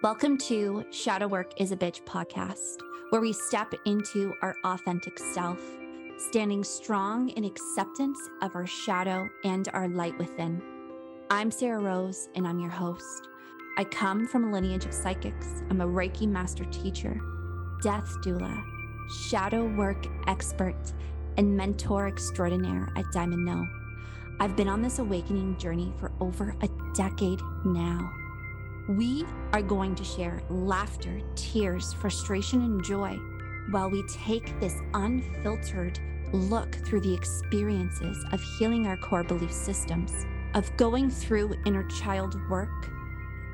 Welcome to Shadow Work is a Bitch podcast, where we step into our authentic self, standing strong in acceptance of our shadow and our light within. I'm Sarah Rose, and I'm your host. I come from a lineage of psychics. I'm a Reiki master teacher, death doula, shadow work expert, and mentor extraordinaire at DiamondNo. I've been on this awakening journey for over a decade now. We are going to share laughter, tears, frustration, and joy while we take this unfiltered look through the experiences of healing our core belief systems, of going through inner child work,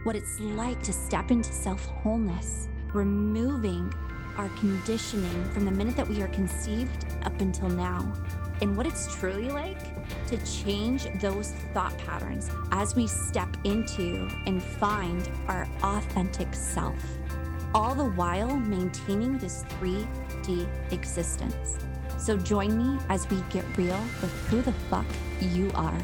what it's like to step into self wholeness, removing our conditioning from the minute that we are conceived up until now, and what it's truly like to change those thought patterns as we step into and find our authentic self, all the while maintaining this 3D existence. So join me as we get real with who the fuck you are.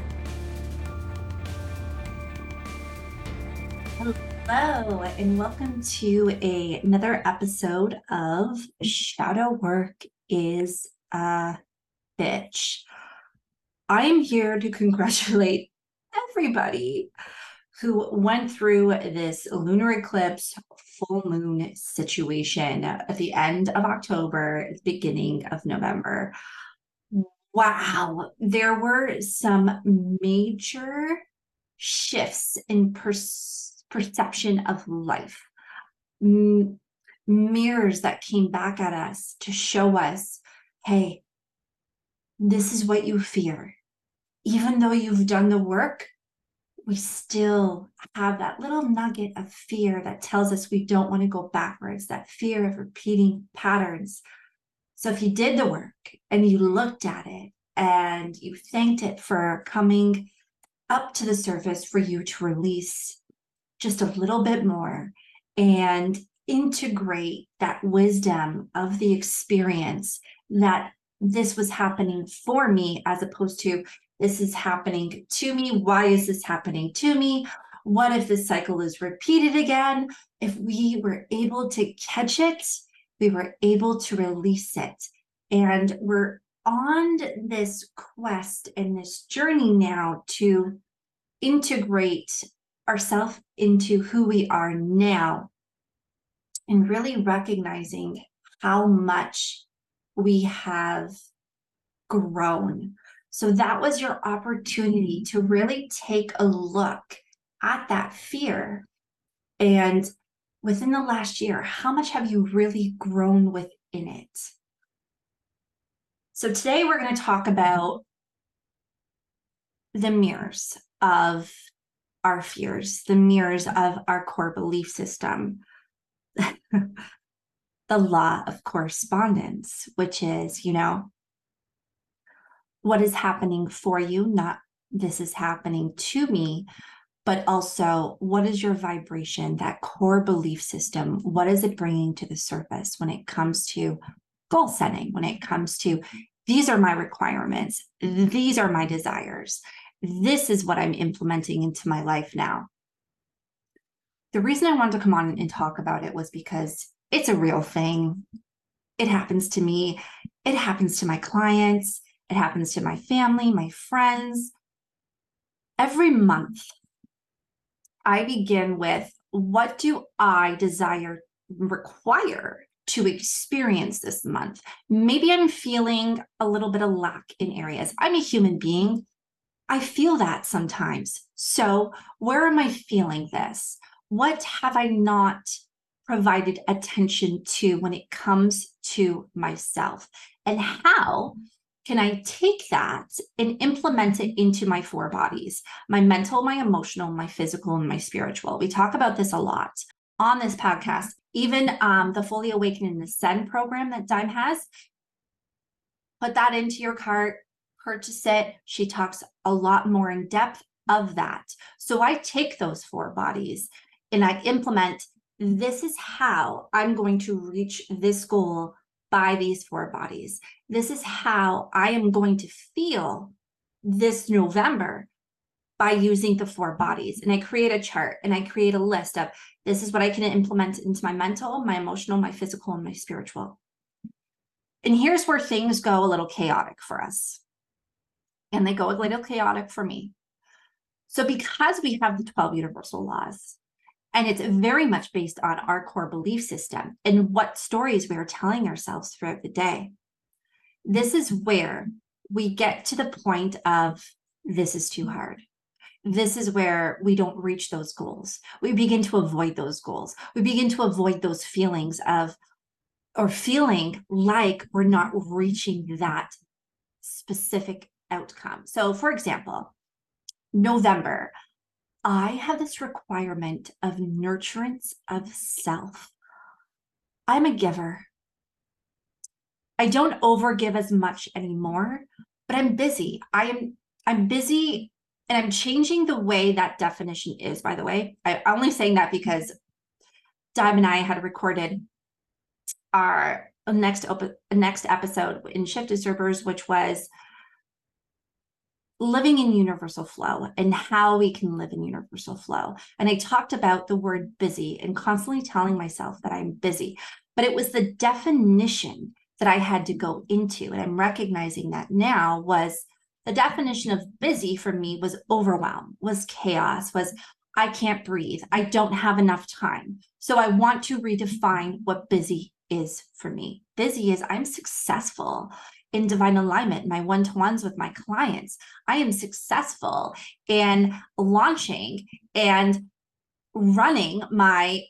Hello, and welcome to a, another episode of Shadow Work is a Bitch. I am here to congratulate everybody who went through this lunar eclipse full moon situation at the end of October, beginning of November. Wow, there were some major shifts in per- perception of life. M- mirrors that came back at us to show us hey, this is what you fear even though you've done the work, we still have that little nugget of fear that tells us we don't want to go backwards, that fear of repeating patterns. So if you did the work and you looked at it and you thanked it for coming up to the surface for you to release just a little bit more and integrate that wisdom of the experience that this was happening for me as opposed to this is happening to me. Why is this happening to me? What if this cycle is repeated again? If we were able to catch it, we were able to release it. And we're on this quest and this journey now to integrate ourselves into who we are now and really recognizing how much we have grown so that was your opportunity to really take a look at that fear. And within the last year, how much have you really grown within it? So today we're going to talk about the mirrors of our fears, the mirrors of our core belief system. the law of correspondence, which is, you know, what is happening for you, not this is happening to me, but also what is your vibration, that core belief system? What is it bringing to the surface when it comes to goal setting, when it comes to these are my requirements, these are my desires, this is what I'm implementing into my life now. The reason I wanted to come on and talk about it was because it's a real thing. It happens to me, it happens to my clients it happens to my family, my friends. Every month, I begin with what do I desire, require to experience this month? Maybe I'm feeling a little bit of lack in areas. I'm a human being. I feel that sometimes. So, where am I feeling this? What have I not provided attention to when it comes to myself? And how can I take that and implement it into my four bodies my mental, my emotional, my physical, and my spiritual? We talk about this a lot on this podcast. Even um, the Fully Awakened and Ascend program that Dime has, put that into your cart, purchase it. She talks a lot more in depth of that. So I take those four bodies and I implement this is how I'm going to reach this goal by these four bodies. This is how I am going to feel this November by using the four bodies. And I create a chart and I create a list of this is what I can implement into my mental, my emotional, my physical, and my spiritual. And here's where things go a little chaotic for us. And they go a little chaotic for me. So, because we have the 12 universal laws, and it's very much based on our core belief system and what stories we are telling ourselves throughout the day, this is where we get to the point of this is too hard. This is where we don't reach those goals. We begin to avoid those goals. We begin to avoid those feelings of, or feeling like we're not reaching that specific outcome. So, for example, November, I have this requirement of nurturance of self. I'm a giver. I don't overgive as much anymore, but I'm busy. I am I'm busy and I'm changing the way that definition is, by the way. I'm only saying that because Dime and I had recorded our next op- next episode in Shift Disturbers, which was living in universal flow and how we can live in universal flow. And I talked about the word busy and constantly telling myself that I'm busy, but it was the definition that I had to go into. And I'm recognizing that now was the definition of busy for me was overwhelm, was chaos, was I can't breathe. I don't have enough time. So I want to redefine what busy is for me. Busy is I'm successful in divine alignment, my one to ones with my clients. I am successful in launching and running my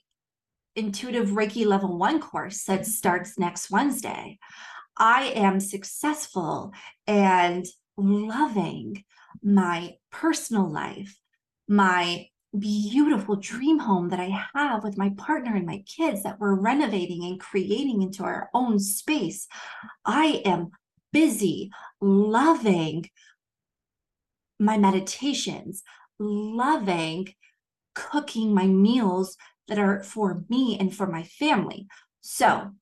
intuitive Reiki level one course that starts next Wednesday. I am successful and loving my personal life, my beautiful dream home that I have with my partner and my kids that we're renovating and creating into our own space. I am busy loving my meditations, loving cooking my meals that are for me and for my family. So,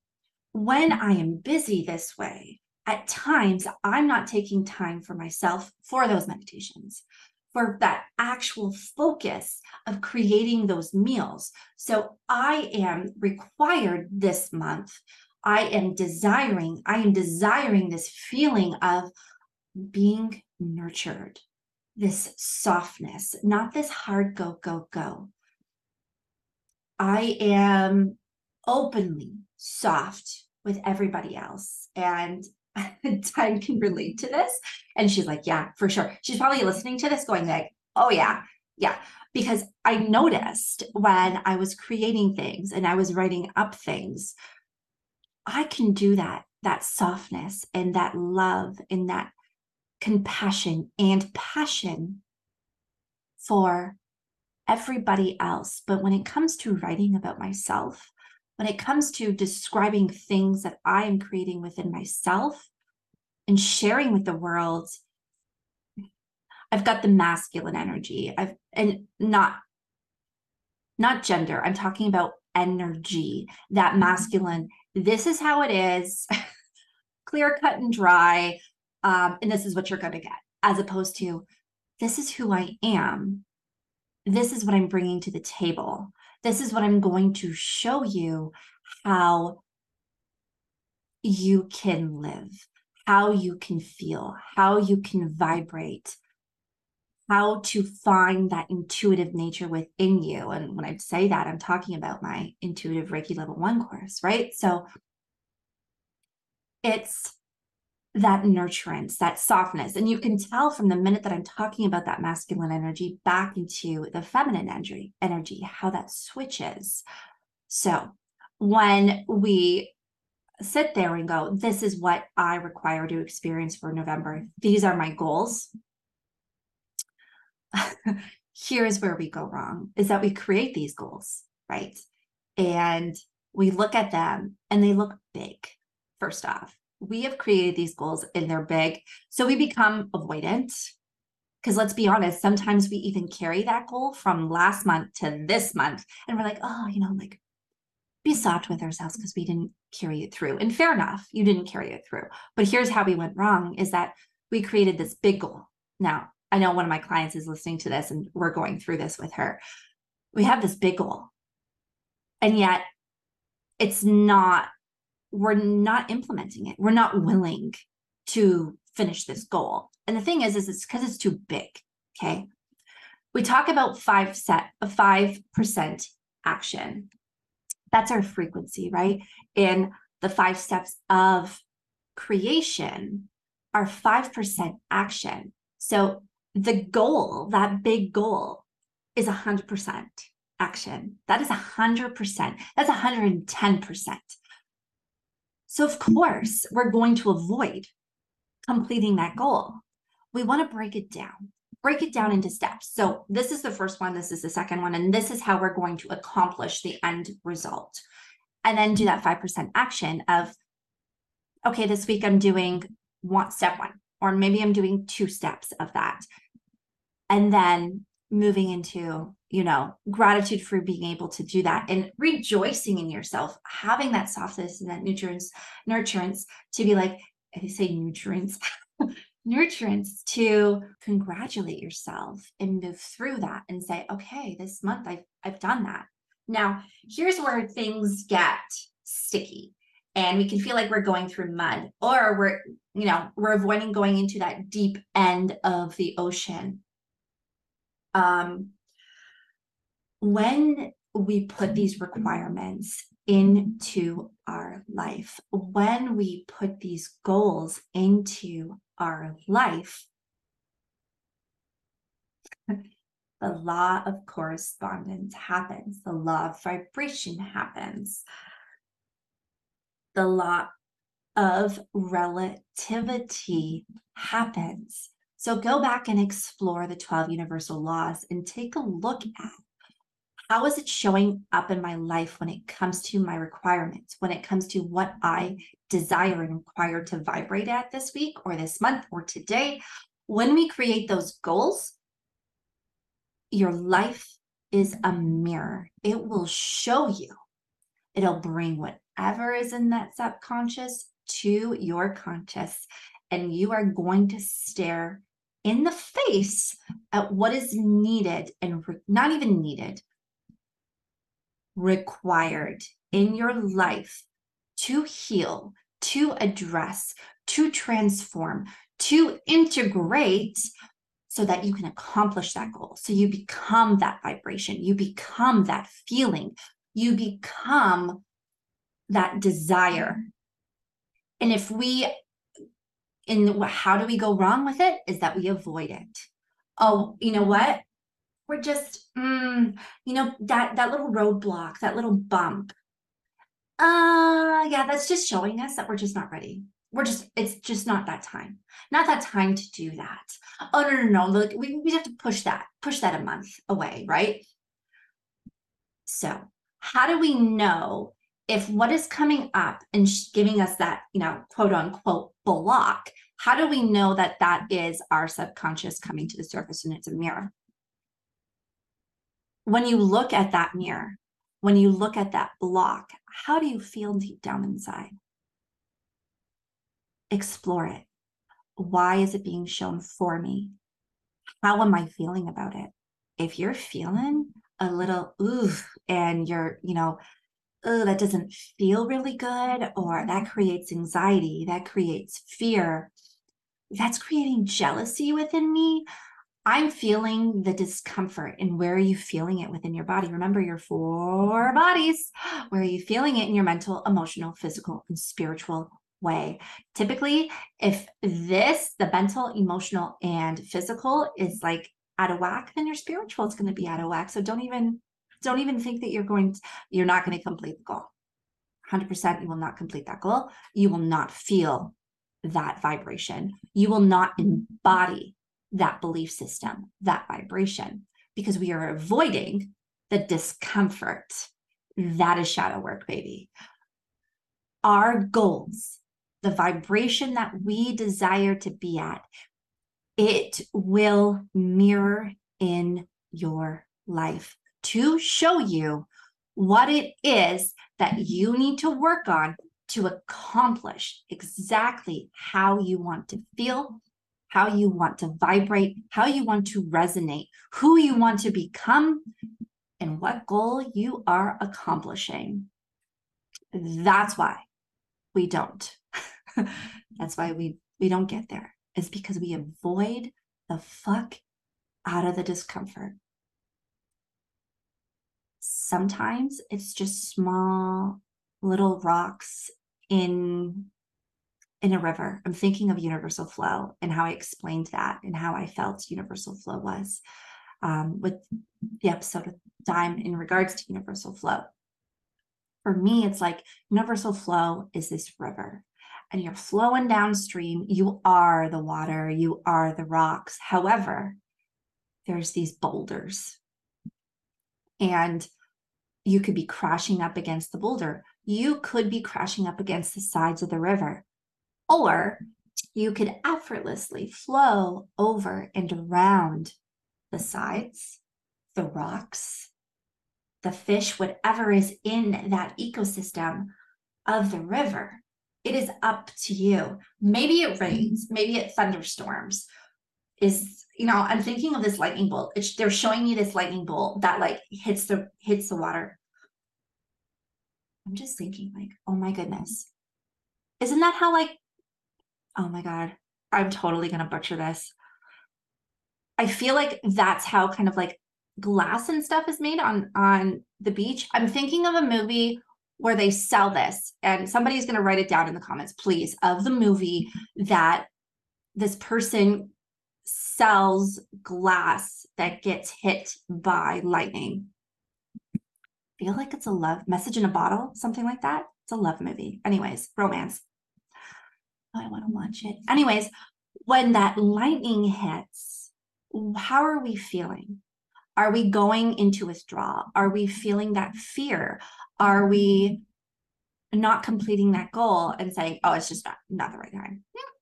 when I am busy this way, at times I'm not taking time for myself for those meditations, for that actual focus of creating those meals. So I am required this month I am desiring, I am desiring this feeling of being nurtured, this softness, not this hard go, go, go. I am openly soft with everybody else. And Dime can relate to this. And she's like, Yeah, for sure. She's probably listening to this going like, Oh yeah, yeah. Because I noticed when I was creating things and I was writing up things I can do that, that softness and that love and that compassion and passion for everybody else. But when it comes to writing about myself, when it comes to describing things that I am creating within myself and sharing with the world, I've got the masculine energy. I've and not not gender. I'm talking about energy, that mm-hmm. masculine this is how it is, clear cut and dry. Um, and this is what you're going to get, as opposed to this is who I am. This is what I'm bringing to the table. This is what I'm going to show you how you can live, how you can feel, how you can vibrate, how to find that intuitive nature within you. And when I say that, I'm talking about my intuitive Reiki level one course, right? So it's that nurturance, that softness. And you can tell from the minute that I'm talking about that masculine energy back into the feminine energy, energy, how that switches. So when we sit there and go, this is what I require to experience for November, these are my goals here's where we go wrong is that we create these goals, right? And we look at them and they look big, first off. We have created these goals and they're big. So we become avoidant. Because let's be honest, sometimes we even carry that goal from last month to this month. And we're like, oh, you know, like be soft with ourselves because we didn't carry it through. And fair enough, you didn't carry it through. But here's how we went wrong is that we created this big goal. Now, I know one of my clients is listening to this and we're going through this with her. We have this big goal. And yet it's not, we're not implementing it. We're not willing to finish this goal. And the thing is, is it's because it's too big. Okay. We talk about five set a five percent action. That's our frequency, right? In the five steps of creation are 5% action. So the goal, that big goal, is 100% action. That is 100%. That's 110%. So, of mm-hmm. course, we're going to avoid completing that goal. We want to break it down, break it down into steps. So, this is the first one, this is the second one, and this is how we're going to accomplish the end result. And then do that 5% action of, okay, this week I'm doing one step one, or maybe I'm doing two steps of that. And then moving into, you know, gratitude for being able to do that and rejoicing in yourself, having that softness and that nutrients, nurturance to be like, I say nutrients, nurturance to congratulate yourself and move through that and say, okay, this month I've I've done that. Now, here's where things get sticky and we can feel like we're going through mud or we're you know we're avoiding going into that deep end of the ocean um when we put these requirements into our life when we put these goals into our life the law of correspondence happens the law of vibration happens the law of relativity happens. So go back and explore the 12 universal laws and take a look at how is it showing up in my life when it comes to my requirements, when it comes to what I desire and require to vibrate at this week or this month or today. When we create those goals, your life is a mirror. It will show you. It'll bring whatever is in that subconscious to your conscious. And you are going to stare in the face at what is needed and re- not even needed, required in your life to heal, to address, to transform, to integrate so that you can accomplish that goal. So you become that vibration, you become that feeling, you become that desire. And if we, in how do we go wrong with it? Is that we avoid it. Oh, you know what? We're just, mm, you know, that that little roadblock, that little bump. Uh, yeah, that's just showing us that we're just not ready. We're just, it's just not that time. Not that time to do that. Oh no, no, no. Look, we we have to push that, push that a month away, right? So, how do we know if what is coming up and giving us that, you know, quote unquote block, how do we know that that is our subconscious coming to the surface and it's a mirror? When you look at that mirror, when you look at that block, how do you feel deep down inside? Explore it. Why is it being shown for me? How am I feeling about it? If you're feeling a little ooh and you're, you know, oh, that doesn't feel really good, or that creates anxiety, that creates fear, that's creating jealousy within me. I'm feeling the discomfort. And where are you feeling it within your body? Remember your four bodies. Where are you feeling it in your mental, emotional, physical, and spiritual way? Typically, if this, the mental, emotional, and physical, is like out of whack, then your spiritual is going to be out of whack. So don't even don't even think that you're going to, you're not going to complete the goal. 100% you will not complete that goal. You will not feel that vibration. You will not embody that belief system that vibration because we are avoiding the discomfort. That is shadow work baby. Our goals the vibration that we desire to be at it will mirror in your life to show you what it is that you need to work on to accomplish exactly how you want to feel, how you want to vibrate, how you want to resonate, who you want to become, and what goal you are accomplishing. That's why we don't. That's why we we don't get there. Is because we avoid the fuck out of the discomfort. Sometimes it's just small little rocks in in a river. I'm thinking of universal flow and how I explained that and how I felt universal flow was um, with the episode of time in regards to universal flow. For me, it's like universal flow is this river and you're flowing downstream. You are the water, you are the rocks. However, there's these boulders and you could be crashing up against the boulder. You could be crashing up against the sides of the river or you could effortlessly flow over and around the sides, the rocks, the fish, whatever is in that ecosystem of the river. It is up to you. Maybe it rains, maybe it thunderstorms. Is you know, I'm thinking of this lightning bolt. It's, they're showing me this lightning bolt that like hits the hits the water. I'm just thinking, like, oh my goodness. Isn't that how like oh my God, I'm totally going to butcher this. I feel like that's how kind of like glass and stuff is made on on the beach. I'm thinking of a movie where they sell this and somebody's going to write it down in the comments please of the movie that this person sells glass that gets hit by lightning. I feel like it's a love message in a bottle, something like that. It's a love movie. Anyways, romance. Oh, I want to watch it. Anyways, when that lightning hits, how are we feeling? Are we going into withdrawal? Are we feeling that fear? Are we not completing that goal and saying, oh, it's just not, not the right time? Hmm.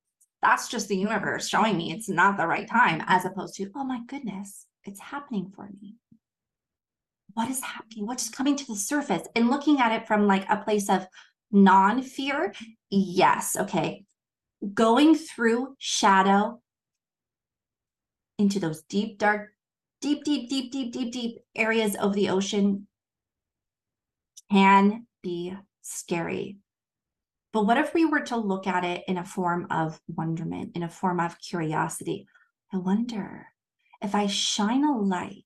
That's just the universe showing me it's not the right time, as opposed to, oh my goodness, it's happening for me. What is happening? What's coming to the surface? And looking at it from like a place of non fear, yes, okay, going through shadow into those deep, dark, deep, deep, deep, deep, deep, deep areas of the ocean can be scary. But what if we were to look at it in a form of wonderment, in a form of curiosity? I wonder if I shine a light,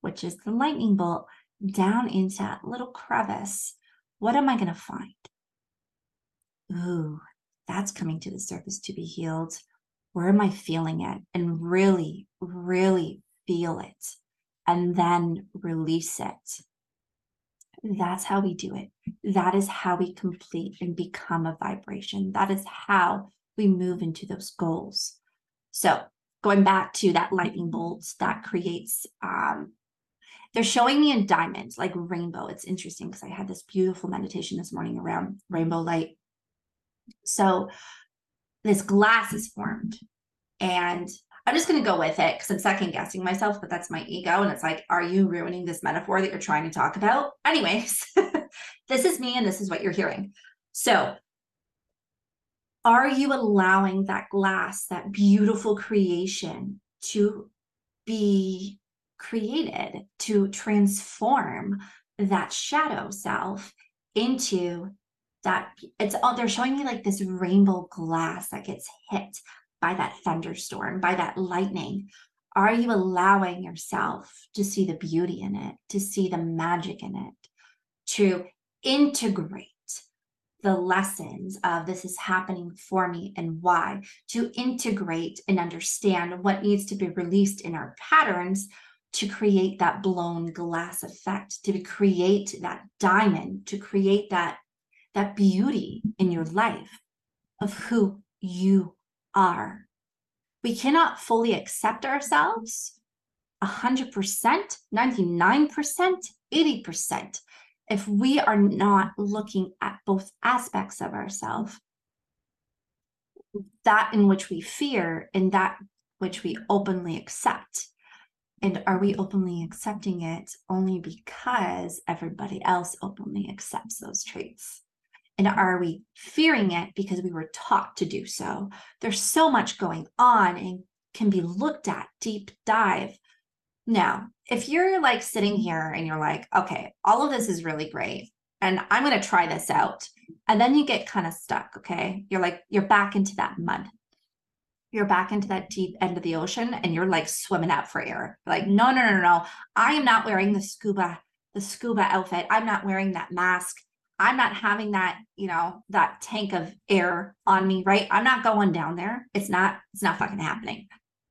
which is the lightning bolt, down into that little crevice, what am I going to find? Ooh, that's coming to the surface to be healed. Where am I feeling it? And really, really feel it and then release it. That's how we do it. That is how we complete and become a vibration. That is how we move into those goals. So, going back to that lightning bolt that creates, um, they're showing me in diamond, like rainbow. It's interesting because I had this beautiful meditation this morning around rainbow light so this glass is formed. And I'm just going to go with it because I'm second guessing myself, but that's my ego. And it's like, are you ruining this metaphor that you're trying to talk about? Anyways, this is me and this is what you're hearing. So, are you allowing that glass, that beautiful creation, to be created, to transform that shadow self into that it's all they're showing me like this rainbow glass that gets hit by that thunderstorm by that lightning are you allowing yourself to see the beauty in it to see the magic in it to integrate the lessons of this is happening for me and why to integrate and understand what needs to be released in our patterns to create that blown glass effect to create that diamond to create that that beauty in your life of who you are. We cannot fully accept ourselves 100%, 99%, 80% if we are not looking at both aspects of ourselves that in which we fear and that which we openly accept. And are we openly accepting it only because everybody else openly accepts those traits? And are we fearing it because we were taught to do so? There's so much going on and can be looked at deep dive. Now, if you're like sitting here and you're like, okay, all of this is really great, and I'm going to try this out, and then you get kind of stuck, okay? You're like, you're back into that mud. You're back into that deep end of the ocean and you're like swimming out for air. Like, no, no, no, no. I am not wearing the scuba, the scuba outfit. I'm not wearing that mask. I'm not having that, you know, that tank of air on me, right? I'm not going down there. It's not, it's not fucking happening.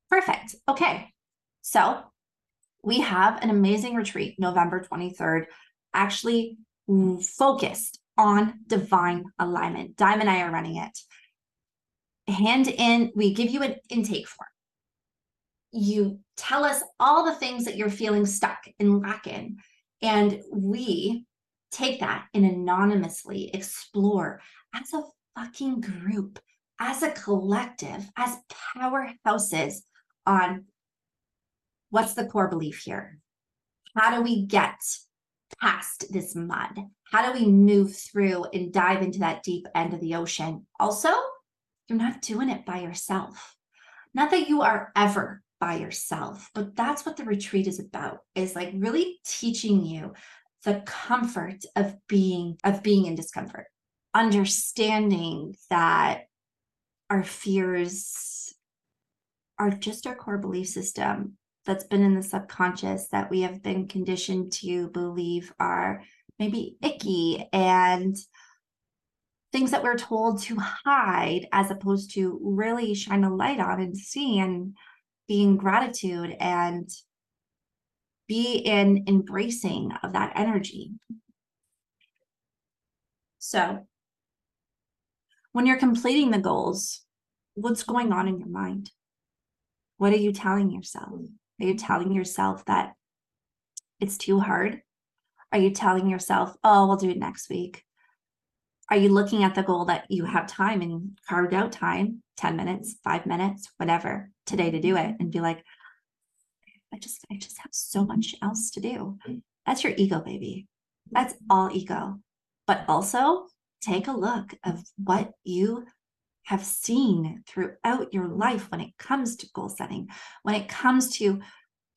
Perfect. Okay. So we have an amazing retreat, November 23rd, actually focused on divine alignment. Dime and I are running it. Hand in, we give you an intake form. You tell us all the things that you're feeling stuck and lacking. And we take that and anonymously explore as a fucking group, as a collective, as powerhouses on what's the core belief here? How do we get past this mud? How do we move through and dive into that deep end of the ocean? Also, you're not doing it by yourself. Not that you are ever by yourself, but that's what the retreat is about is like really teaching you the comfort of being of being in discomfort understanding that our fears are just our core belief system that's been in the subconscious that we have been conditioned to believe are maybe icky and things that we're told to hide as opposed to really shine a light on and see and be in gratitude and be in embracing of that energy. So, when you're completing the goals, what's going on in your mind? What are you telling yourself? Are you telling yourself that it's too hard? Are you telling yourself, oh, we'll do it next week? Are you looking at the goal that you have time and carved out time, 10 minutes, five minutes, whatever, today to do it and be like, I just I just have so much else to do. That's your ego, baby. That's all ego. But also take a look of what you have seen throughout your life when it comes to goal setting, when it comes to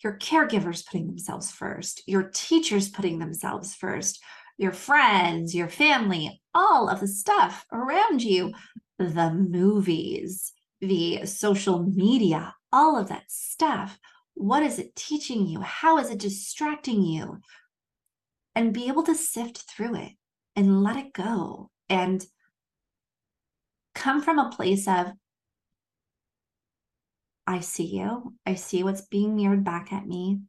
your caregivers putting themselves first, your teachers putting themselves first, your friends, your family, all of the stuff around you, the movies, the social media, all of that stuff what is it teaching you? How is it distracting you? And be able to sift through it and let it go and come from a place of, I see you. I see what's being mirrored back at me.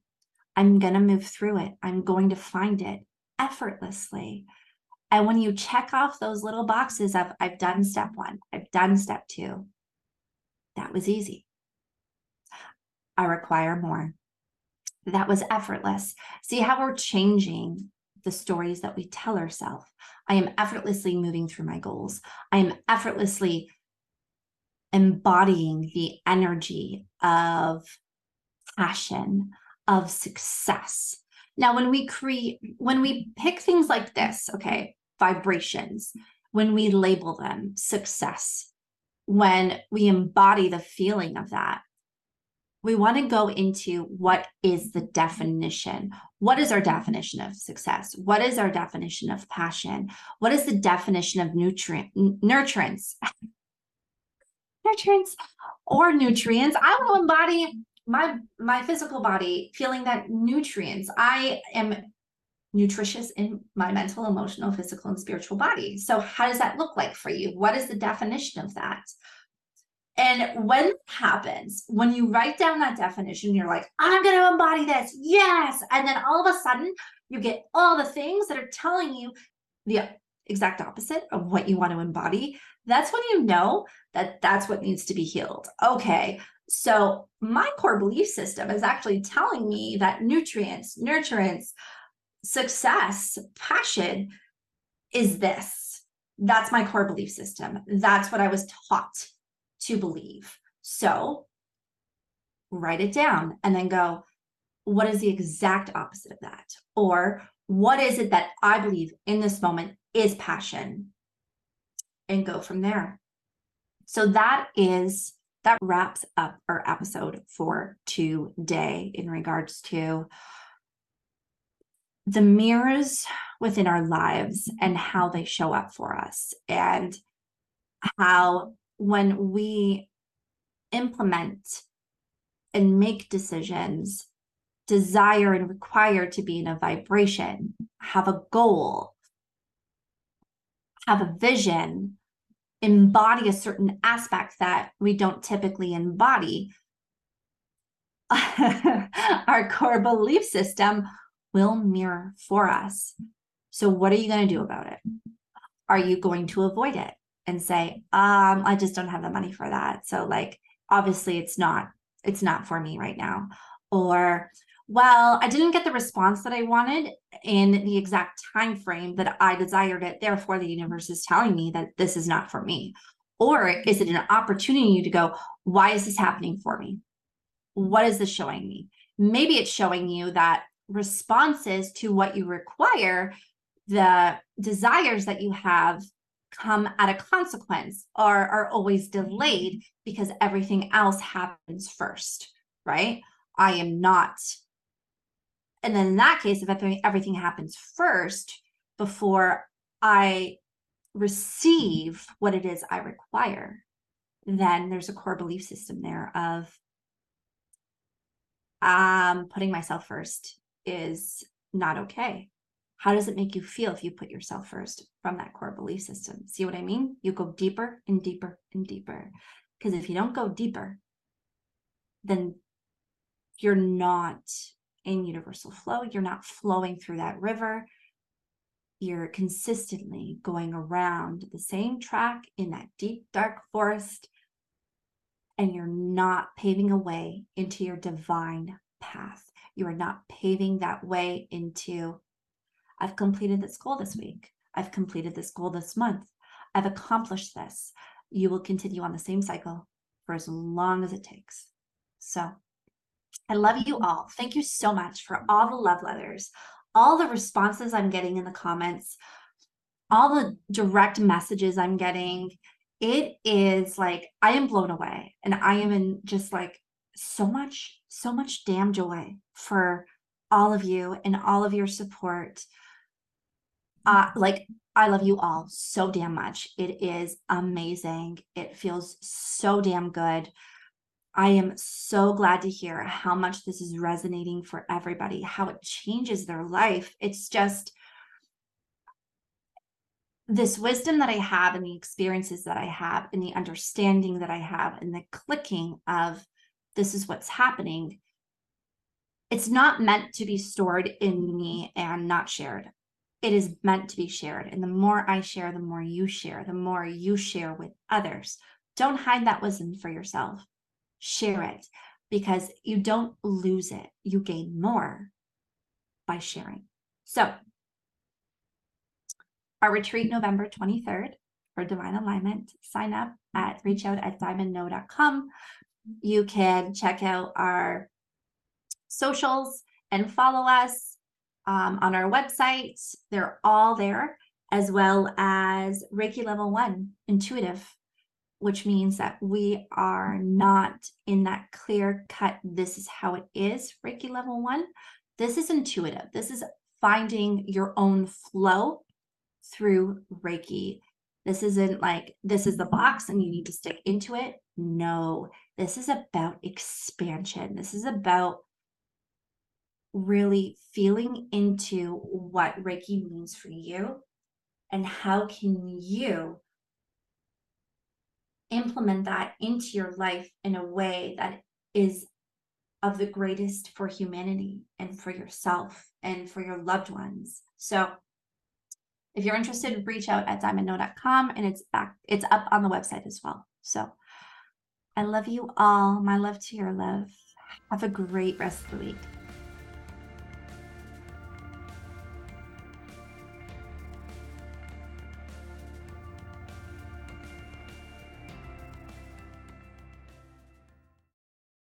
I'm going to move through it. I'm going to find it effortlessly. And when you check off those little boxes of, I've done step one, I've done step two, that was easy. I require more. That was effortless. See how we're changing the stories that we tell ourselves. I am effortlessly moving through my goals. I am effortlessly embodying the energy of passion, of success. Now, when we create, when we pick things like this, okay, vibrations, when we label them success, when we embody the feeling of that, we want to go into what is the definition. What is our definition of success? What is our definition of passion? What is the definition of nutrient nurturance? nurturance or nutrients. I want to embody my my physical body feeling that nutrients. I am nutritious in my mental, emotional, physical, and spiritual body. So how does that look like for you? What is the definition of that? And when it happens, when you write down that definition, you're like, I'm going to embody this. Yes. And then all of a sudden, you get all the things that are telling you the exact opposite of what you want to embody. That's when you know that that's what needs to be healed. Okay. So my core belief system is actually telling me that nutrients, nurturance, success, passion is this. That's my core belief system. That's what I was taught to believe. So write it down and then go, what is the exact opposite of that? Or what is it that I believe in this moment is passion? and go from there. So that is that wraps up our episode for today in regards to the mirrors within our lives and how they show up for us and how when we implement and make decisions desire and require to be in a vibration have a goal have a vision embody a certain aspect that we don't typically embody, our core belief system will mirror for us. So, what are you going to do about it? Are you going to avoid it and say, um, I just don't have the money for that? So, like, obviously, it's not it's not for me right now. Or well i didn't get the response that i wanted in the exact time frame that i desired it therefore the universe is telling me that this is not for me. Or is it an opportunity to go why is this happening for me? What is this showing me maybe it's showing you that responses to what you require the desires that you have come at a consequence or are always delayed because everything else happens first right i am not and then in that case, if everything happens first before I receive what it is I require, then there's a core belief system there of um, putting myself first is not okay. How does it make you feel if you put yourself first from that core belief system? See what I mean? You go deeper and deeper and deeper. Because if you don't go deeper, then you're not in universal flow. You're not flowing through that river. You're consistently going around the same track in that deep, dark forest, and you're not paving a way into your divine path. You are not paving that way into, I've completed this goal this week. I've completed this goal this month. I've accomplished this. You will continue on the same cycle for as long as it takes. So, I love you all. Thank you so much for all the love letters, all the responses I'm getting in the comments, all the direct messages I'm getting. It is like I am blown away and I am in just like so much, so much damn joy for all of you and all of your support. Uh, like I love you all so damn much. It is amazing. It feels so damn good. I am so glad to hear how much this is resonating for everybody, how it changes their life. It's just this wisdom that I have and the experiences that I have and the understanding that I have and the clicking of this is what's happening. It's not meant to be stored in me and not shared. It is meant to be shared. And the more I share, the more you share, the more you share with others. Don't hide that wisdom for yourself share it because you don't lose it, you gain more by sharing. So, our retreat November 23rd for divine alignment, sign up at reach out at diamondno.com. You can check out our socials and follow us um, on our website. They're all there, as well as Reiki Level 1 Intuitive which means that we are not in that clear cut, this is how it is, Reiki level one. This is intuitive. This is finding your own flow through Reiki. This isn't like this is the box and you need to stick into it. No, this is about expansion. This is about really feeling into what Reiki means for you and how can you implement that into your life in a way that is of the greatest for humanity and for yourself and for your loved ones. So if you're interested, reach out at diamondno.com and it's back, it's up on the website as well. So I love you all. My love to your love. Have a great rest of the week.